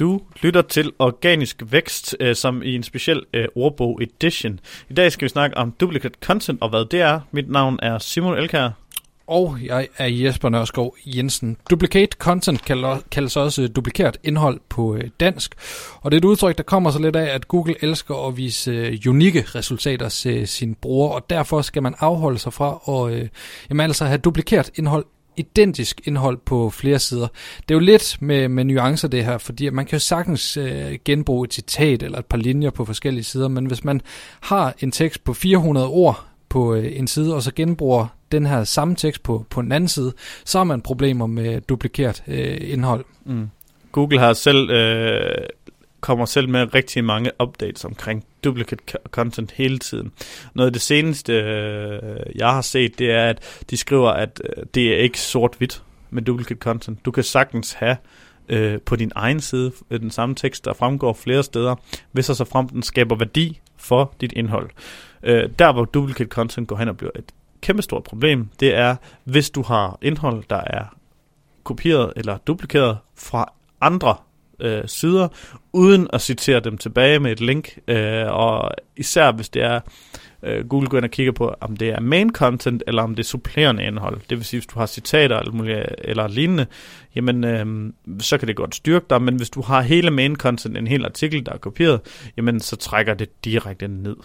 Du lytter til Organisk Vækst, øh, som i en speciel øh, ordbog edition. I dag skal vi snakke om duplicate content og hvad det er. Mit navn er Simon Elkær. Og jeg er Jesper Nørskov Jensen. Duplicate content kaldes også duplikeret indhold på øh, dansk. Og det er et udtryk, der kommer så lidt af, at Google elsker at vise øh, unikke resultater til sine brugere, og derfor skal man afholde sig fra at øh, jamen altså have duplikeret indhold identisk indhold på flere sider. Det er jo lidt med, med nuancer det her, fordi man kan jo sagtens øh, genbruge et citat eller et par linjer på forskellige sider, men hvis man har en tekst på 400 ord på øh, en side, og så genbruger den her samme tekst på, på en anden side, så har man problemer med duplikeret øh, indhold. Mm. Google har selv øh, kommer selv med rigtig mange updates omkring duplicate content hele tiden. Noget af det seneste, øh, jeg har set, det er, at de skriver, at øh, det er ikke sort-hvidt med duplicate content. Du kan sagtens have øh, på din egen side øh, den samme tekst, der fremgår flere steder, hvis så frem den skaber værdi for dit indhold. Øh, der hvor duplicate content går hen og bliver et kæmpestort problem, det er, hvis du har indhold, der er kopieret eller duplikeret fra andre øh, sider, uden at citere dem tilbage med et link, øh, og især hvis det er, øh, Google går ind og kigger på, om det er main content, eller om det er supplerende indhold. Det vil sige, hvis du har citater eller, muligt, eller lignende, jamen, øh, så kan det godt styrke dig, men hvis du har hele main content, en hel artikel, der er kopieret, jamen, så trækker det direkte ned.